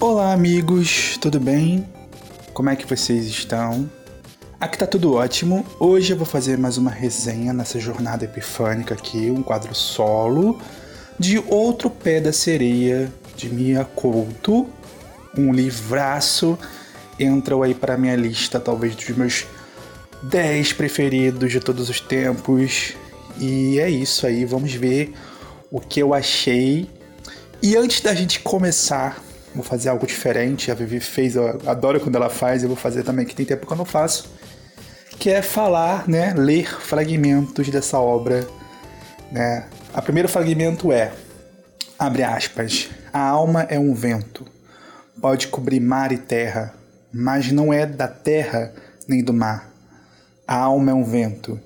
Olá, amigos, tudo bem? Como é que vocês estão? Aqui tá tudo ótimo. Hoje eu vou fazer mais uma resenha nessa jornada epifânica aqui, um quadro solo de Outro Pé da Sereia de Mia Couto, um livraço. Entrou aí para minha lista, talvez dos meus 10 preferidos de todos os tempos. E é isso aí, vamos ver o que eu achei. E antes da gente começar, vou fazer algo diferente. A Vivi fez, eu adoro quando ela faz, eu vou fazer também, que tem tempo que eu não faço. Que é falar, né, ler fragmentos dessa obra, né? A primeiro fragmento é, abre aspas, a alma é um vento, pode cobrir mar e terra, mas não é da terra nem do mar. A alma é um vento,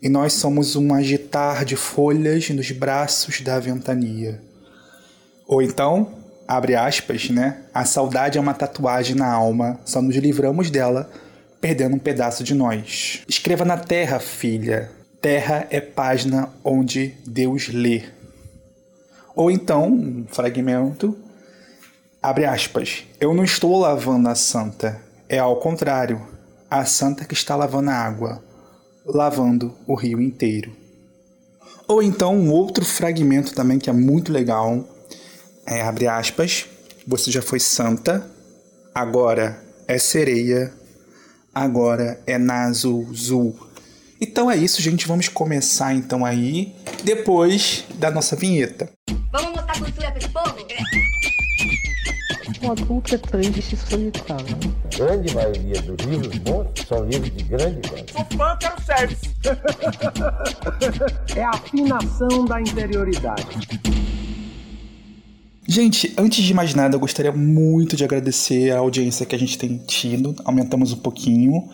e nós somos um agitar de folhas nos braços da ventania. Ou então, abre aspas, né? A saudade é uma tatuagem na alma, só nos livramos dela perdendo um pedaço de nós. Escreva na terra, filha. Terra é página onde Deus lê. Ou então, um fragmento, abre aspas. Eu não estou lavando a santa, é ao contrário a santa que está lavando a água, lavando o rio inteiro. Ou então um outro fragmento também que é muito legal, é, abre aspas, você já foi santa, agora é sereia, agora é Nazuzul. Então é isso, gente. Vamos começar então aí, depois da nossa vinheta. Vamos botar cultura para o povo? Um adulto é triste e solitário. Grande maioria dos livros bons são livros de grande qualidade. Sou fã, quero service. é a afinação da interioridade. Gente, antes de mais nada, eu gostaria muito de agradecer a audiência que a gente tem tido. Aumentamos um pouquinho.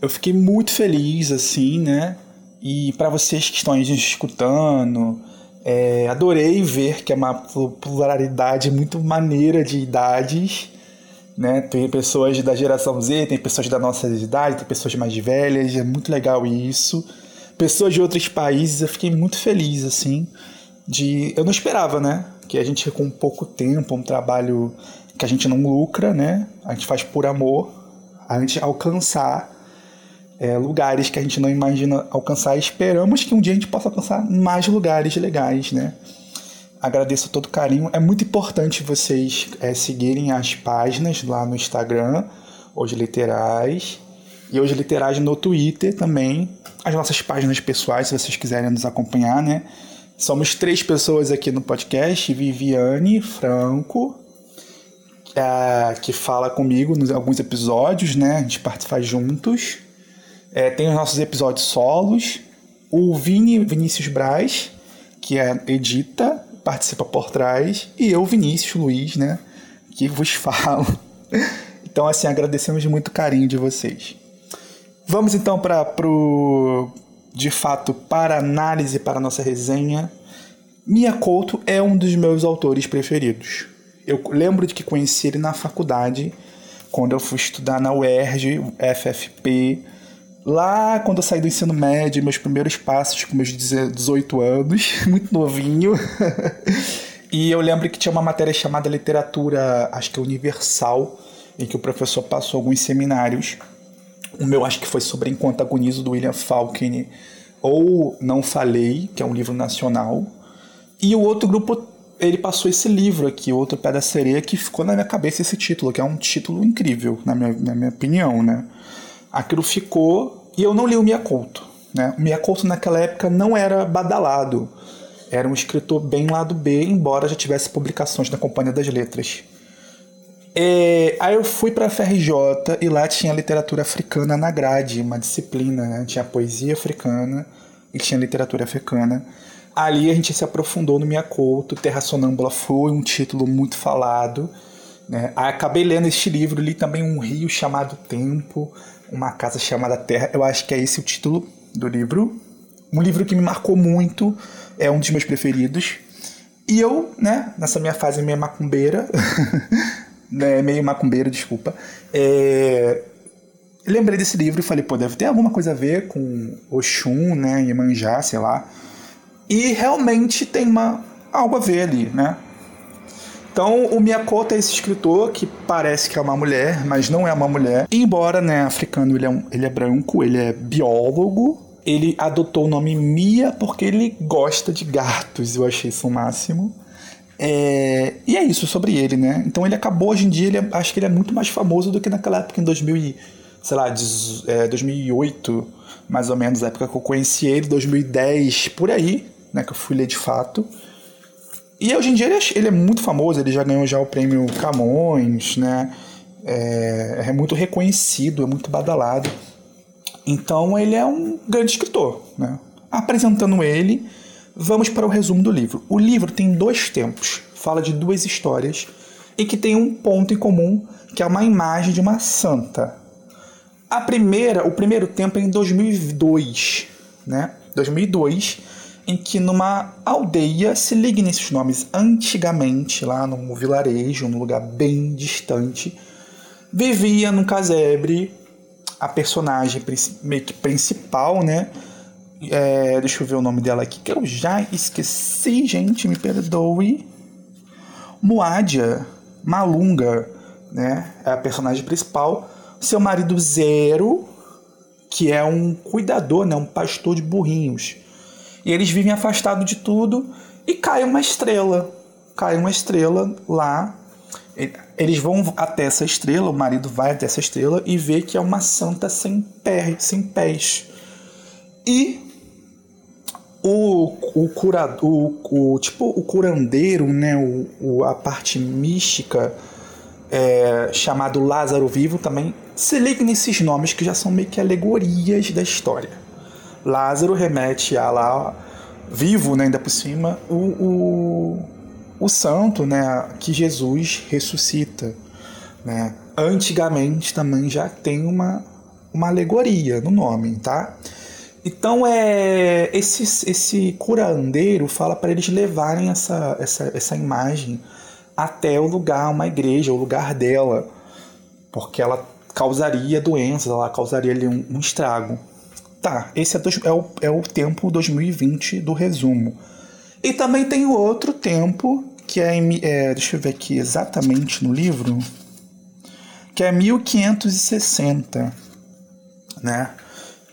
Eu fiquei muito feliz, assim, né? E para vocês que estão aí escutando, é, adorei ver que é uma pluralidade muito maneira de idades. Né? Tem pessoas da geração Z, tem pessoas da nossa idade, tem pessoas mais velhas, é muito legal isso. Pessoas de outros países, eu fiquei muito feliz, assim, de... Eu não esperava, né? Que a gente, com pouco tempo, um trabalho que a gente não lucra, né? A gente faz por amor, a gente alcançar é, lugares que a gente não imagina alcançar. Esperamos que um dia a gente possa alcançar mais lugares legais, né? Agradeço todo o carinho. É muito importante vocês é, seguirem as páginas lá no Instagram, Hoje Literais, e Hoje Literais no Twitter também. As nossas páginas pessoais, se vocês quiserem nos acompanhar, né? Somos três pessoas aqui no podcast: Viviane Franco, é, que fala comigo nos alguns episódios, né? A gente participa juntos. É, tem os nossos episódios solos. O Vini Vinícius Braz, que é edita, participa por trás. E eu, Vinícius Luiz, né? Que vos falo. Então, assim, agradecemos muito o carinho de vocês. Vamos então para pro de fato para análise para nossa resenha. Mia Couto é um dos meus autores preferidos. Eu lembro de que conheci ele na faculdade, quando eu fui estudar na UERJ, FFP, Lá, quando eu saí do ensino médio, meus primeiros passos com meus 18 anos, muito novinho. e eu lembro que tinha uma matéria chamada Literatura, acho que Universal, em que o professor passou alguns seminários. O meu acho que foi sobre Enquanto Agonizo, do William Faulkner, ou Não Falei, que é um livro nacional. E o outro grupo, ele passou esse livro aqui, Outro Pé da Sereia, que ficou na minha cabeça esse título, que é um título incrível, na minha, na minha opinião, né? aquilo ficou e eu não li o Miyakoto. Né? O Miyakoto naquela época não era badalado, era um escritor bem lado B, embora já tivesse publicações na Companhia das Letras. É, aí eu fui para a FRJ e lá tinha literatura africana na grade, uma disciplina, né? tinha poesia africana e tinha literatura africana. Ali a gente se aprofundou no Miyakoto, Terra Sonâmbula foi um título muito falado. Né? Aí acabei lendo este livro, li também um rio chamado Tempo, uma Casa Chamada Terra. Eu acho que é esse o título do livro. Um livro que me marcou muito, é um dos meus preferidos. E eu, né, nessa minha fase meio macumbeira, né, meio macumbeiro, desculpa, é, lembrei desse livro e falei, pô, deve ter alguma coisa a ver com Oxum, né, Iemanjá, sei lá. E realmente tem uma, algo a ver ali, né? Então, o Miyakoto é esse escritor que parece que é uma mulher, mas não é uma mulher. Embora, né, africano, ele é, um, ele é branco, ele é biólogo. Ele adotou o nome Mia porque ele gosta de gatos. Eu achei isso o máximo. É, e é isso sobre ele, né? Então ele acabou hoje em dia, ele é, acho que ele é muito mais famoso do que naquela época em 2000, sei lá, é, 2008, mais ou menos, a época que eu conheci ele, 2010, por aí, né, que eu fui ler de fato. E hoje em dia ele é, ele é, muito famoso, ele já ganhou já o prêmio Camões, né? É, é, muito reconhecido, é muito badalado. Então ele é um grande escritor, né? Apresentando ele, vamos para o resumo do livro. O livro tem dois tempos, fala de duas histórias e que tem um ponto em comum, que é uma imagem de uma santa. A primeira, o primeiro tempo é em 2002, né? 2002 em que numa aldeia, se ligue nesses nomes, antigamente, lá num vilarejo, num lugar bem distante, vivia num casebre a personagem meio que principal, né? É, deixa eu ver o nome dela aqui, que eu já esqueci, gente, me perdoe. Moadia Malunga, né? É a personagem principal. Seu marido Zero, que é um cuidador, né? Um pastor de burrinhos. E eles vivem afastados de tudo e cai uma estrela. Cai uma estrela lá. Eles vão até essa estrela, o marido vai até essa estrela e vê que é uma santa sem, pé, sem pés. E o, o curador, o, o, tipo o curandeiro, né, o, o, a parte mística é, chamado Lázaro Vivo também se liga nesses nomes que já são meio que alegorias da história. Lázaro remete a lá, vivo né, ainda por cima, o, o, o santo né, que Jesus ressuscita. Né? Antigamente também já tem uma, uma alegoria no nome, tá? Então é esse, esse curandeiro fala para eles levarem essa, essa, essa imagem até o lugar, uma igreja, o lugar dela, porque ela causaria doenças, ela causaria ali um, um estrago. Tá, esse é, dois, é, o, é o tempo 2020 do resumo. E também tem o outro tempo, que é, é deixa eu ver aqui exatamente no livro, que é 1560, né?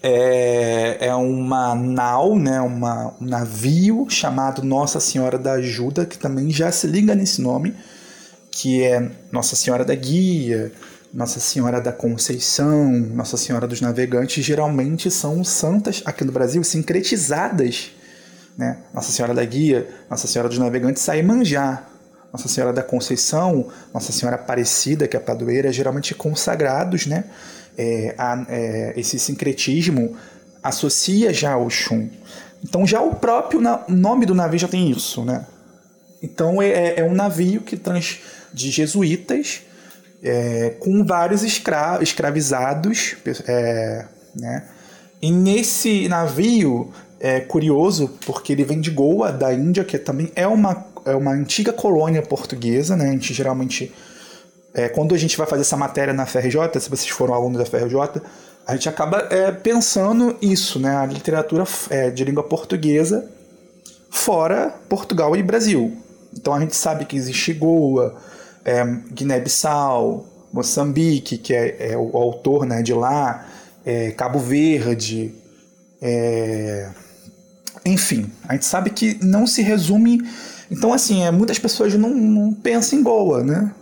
É, é uma nau, né? Uma, um navio chamado Nossa Senhora da Ajuda, que também já se liga nesse nome, que é Nossa Senhora da Guia, nossa Senhora da Conceição, Nossa Senhora dos Navegantes, geralmente são santas aqui no Brasil sincretizadas. Né? Nossa Senhora da Guia, Nossa Senhora dos Navegantes, manjar. Nossa Senhora da Conceição, Nossa Senhora Aparecida, que é a padroeira, geralmente consagrados, né? É, a, é, esse sincretismo associa já ao Xum. Então já o próprio na, nome do navio já tem isso, né? Então é, é, é um navio que trans, de jesuítas é, com vários escra escravizados, é, né? E nesse navio é curioso porque ele vem de Goa, da Índia, que também é uma, é uma antiga colônia portuguesa, né? A gente geralmente é, quando a gente vai fazer essa matéria na FRJ, se vocês foram alunos da FRJ, a gente acaba é, pensando isso, né? A literatura é, de língua portuguesa fora Portugal e Brasil. Então a gente sabe que existe Goa, é, Guiné-Bissau, Moçambique, que é, é, o autor né, de lá, é, Cabo Verde, é, enfim, a gente sabe que não se resume. Então, assim, é, muitas pessoas não, não pensam em Goa, né?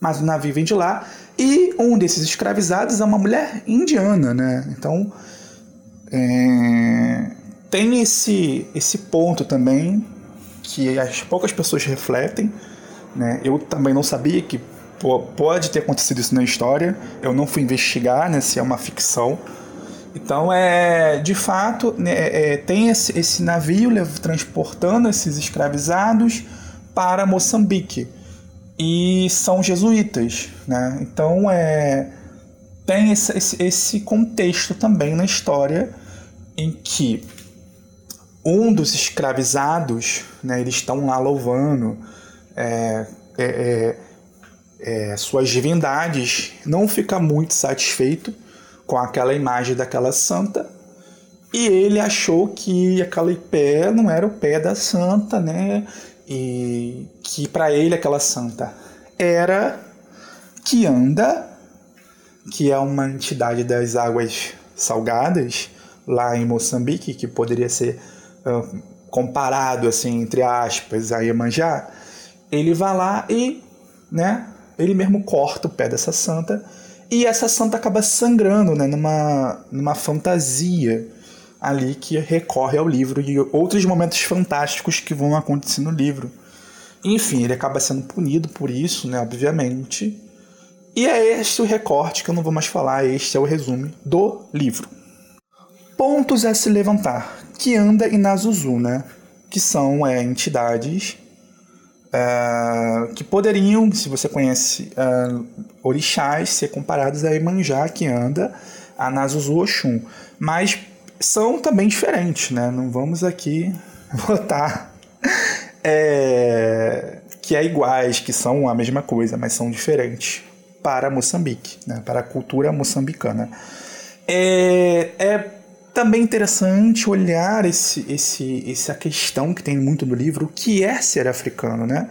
Mas o navio vem de lá e um desses escravizados é uma mulher indiana, né? Então, é, tem esse, esse ponto também que as poucas pessoas refletem né? Eu também não sabia que pode ter acontecido isso na história. Eu não fui investigar né, se é uma ficção. Então, é, de fato, né, é, tem esse, esse navio transportando esses escravizados para Moçambique. E são jesuítas. Né? Então, é, tem esse, esse, esse contexto também na história em que um dos escravizados, né, eles estão lá louvando é, é, é, é, suas divindades, não fica muito satisfeito com aquela imagem daquela santa e ele achou que aquele pé não era o pé da santa, né? E que para ele aquela santa era Kianda, que é uma entidade das águas salgadas lá em Moçambique, que poderia ser uh, comparado assim entre aspas a Iemanjá, ele vai lá e, né, ele mesmo corta o pé dessa santa e essa santa acaba sangrando, né, numa, numa fantasia ali que recorre ao livro e outros momentos fantásticos que vão acontecer no livro. Enfim, ele acaba sendo punido por isso, né, obviamente. E é este o recorte que eu não vou mais falar, este é o resumo do livro. Pontos a se levantar. Kianda e Nazuzu, né? Que são é, entidades é, que poderiam, se você conhece é, orixás, ser comparados a Emanjá, Kianda, a Nazuzu Oxum. Mas são também diferentes, né? Não vamos aqui botar é, que é iguais, que são a mesma coisa, mas são diferentes para Moçambique, né? para a cultura moçambicana. É, é também interessante olhar esse, esse, essa questão que tem muito no livro, o que é ser africano, né?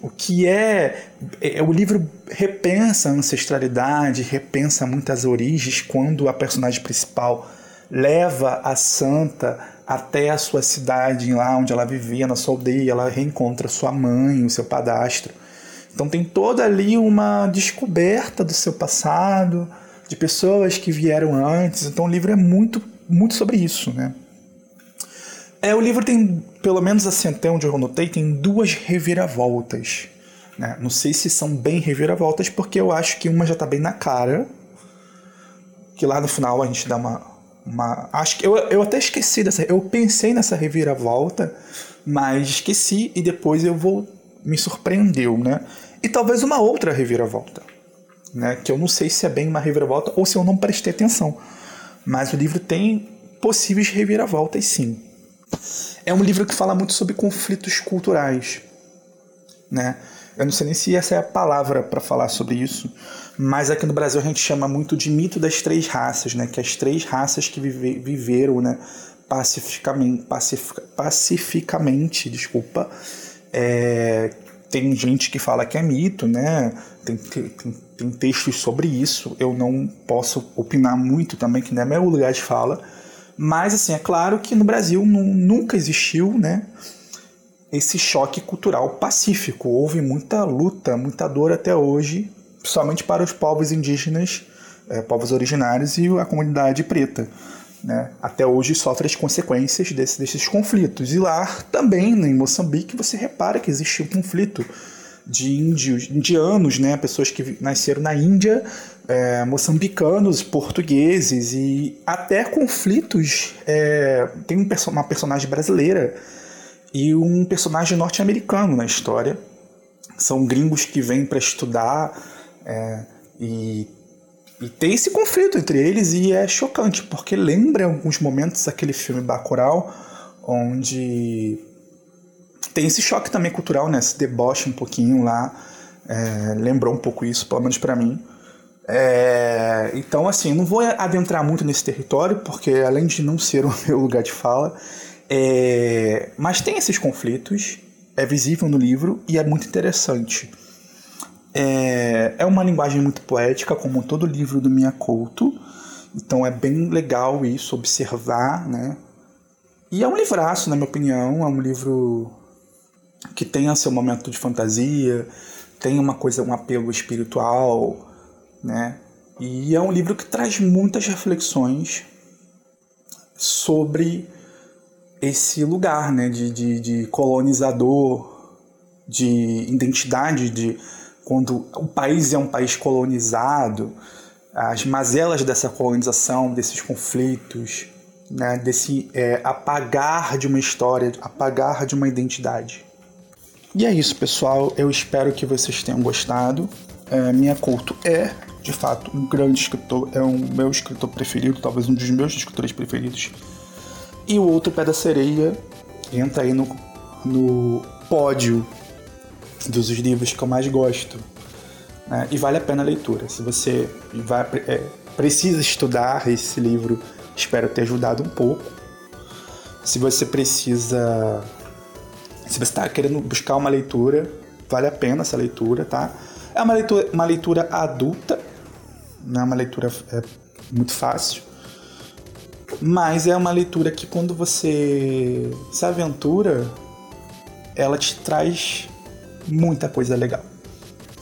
O que é, é. O livro repensa a ancestralidade, repensa muitas origens quando a personagem principal leva a santa até a sua cidade, lá onde ela vivia, na sua aldeia, ela reencontra sua mãe, o seu padastro. Então tem toda ali uma descoberta do seu passado, de pessoas que vieram antes. Então o livro é muito, muito sobre isso, né? É, o livro tem, pelo menos assim, até onde eu notei, tem duas reviravoltas. Né? Não sei se são bem reviravoltas, porque eu acho que uma já está bem na cara. Que lá no final a gente dá uma, uma, acho que eu, eu até esqueci dessa. Eu pensei nessa reviravolta, mas esqueci e depois eu vou. Me surpreendeu, né? E talvez uma outra reviravolta, né? Que eu não sei se é bem uma reviravolta ou se eu não prestei atenção. Mas o livro tem possíveis reviravoltas, sim. É um livro que fala muito sobre conflitos culturais, né? Eu não sei nem se essa é a palavra para falar sobre isso, mas aqui no Brasil a gente chama muito de mito das três raças, né? Que as três raças que vive, viveram, né? Pacificamente, pacific, pacificamente, desculpa. É, tem gente que fala que é mito, né? Tem, tem, tem textos sobre isso. Eu não posso opinar muito também, que não é meu lugar de fala. Mas, assim, é claro que no Brasil nunca existiu, né? esse choque cultural pacífico. Houve muita luta, muita dor até hoje, somente para os povos indígenas, é, povos originários e a comunidade preta. Né? Até hoje sofre as consequências desse, desses conflitos. E lá também, em Moçambique, você repara que existe um conflito de índios, indianos, né? pessoas que nasceram na Índia, é, moçambicanos, portugueses e até conflitos. É, tem um, uma personagem brasileira e um personagem norte-americano na história. São gringos que vêm para estudar é, e, e tem esse conflito entre eles e é chocante, porque lembra em alguns momentos aquele filme Bacurau, onde tem esse choque também cultural, né? Esse deboche um pouquinho lá. É, lembrou um pouco isso, pelo menos para mim. É, então, assim, não vou adentrar muito nesse território, porque além de não ser o meu lugar de fala, é, mas tem esses conflitos, é visível no livro e é muito interessante. É, é uma linguagem muito poética, como todo livro do Minha Couto, então é bem legal isso, observar, né? E é um livraço, na minha opinião, é um livro que tem seu momento de fantasia, tem uma coisa, um apelo espiritual, né? E é um livro que traz muitas reflexões sobre esse lugar né, de, de, de colonizador, de identidade, de quando o país é um país colonizado, as mazelas dessa colonização, desses conflitos, né, desse é, apagar de uma história, apagar de uma identidade. E é isso, pessoal. Eu espero que vocês tenham gostado. É, Minha Couto é, de fato, um grande escritor, é um meu escritor preferido, talvez um dos meus escritores preferidos. E o outro Pé da Sereia entra aí no, no pódio dos livros que eu mais gosto. Né? E vale a pena a leitura. Se você vai, é, precisa estudar esse livro, espero ter ajudado um pouco. Se você precisa. Se você está querendo buscar uma leitura, vale a pena essa leitura, tá? É uma leitura, uma leitura adulta, não é uma leitura é, muito fácil, mas é uma leitura que quando você se aventura, ela te traz muita coisa legal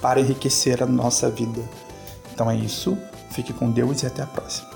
para enriquecer a nossa vida. Então é isso, fique com Deus e até a próxima.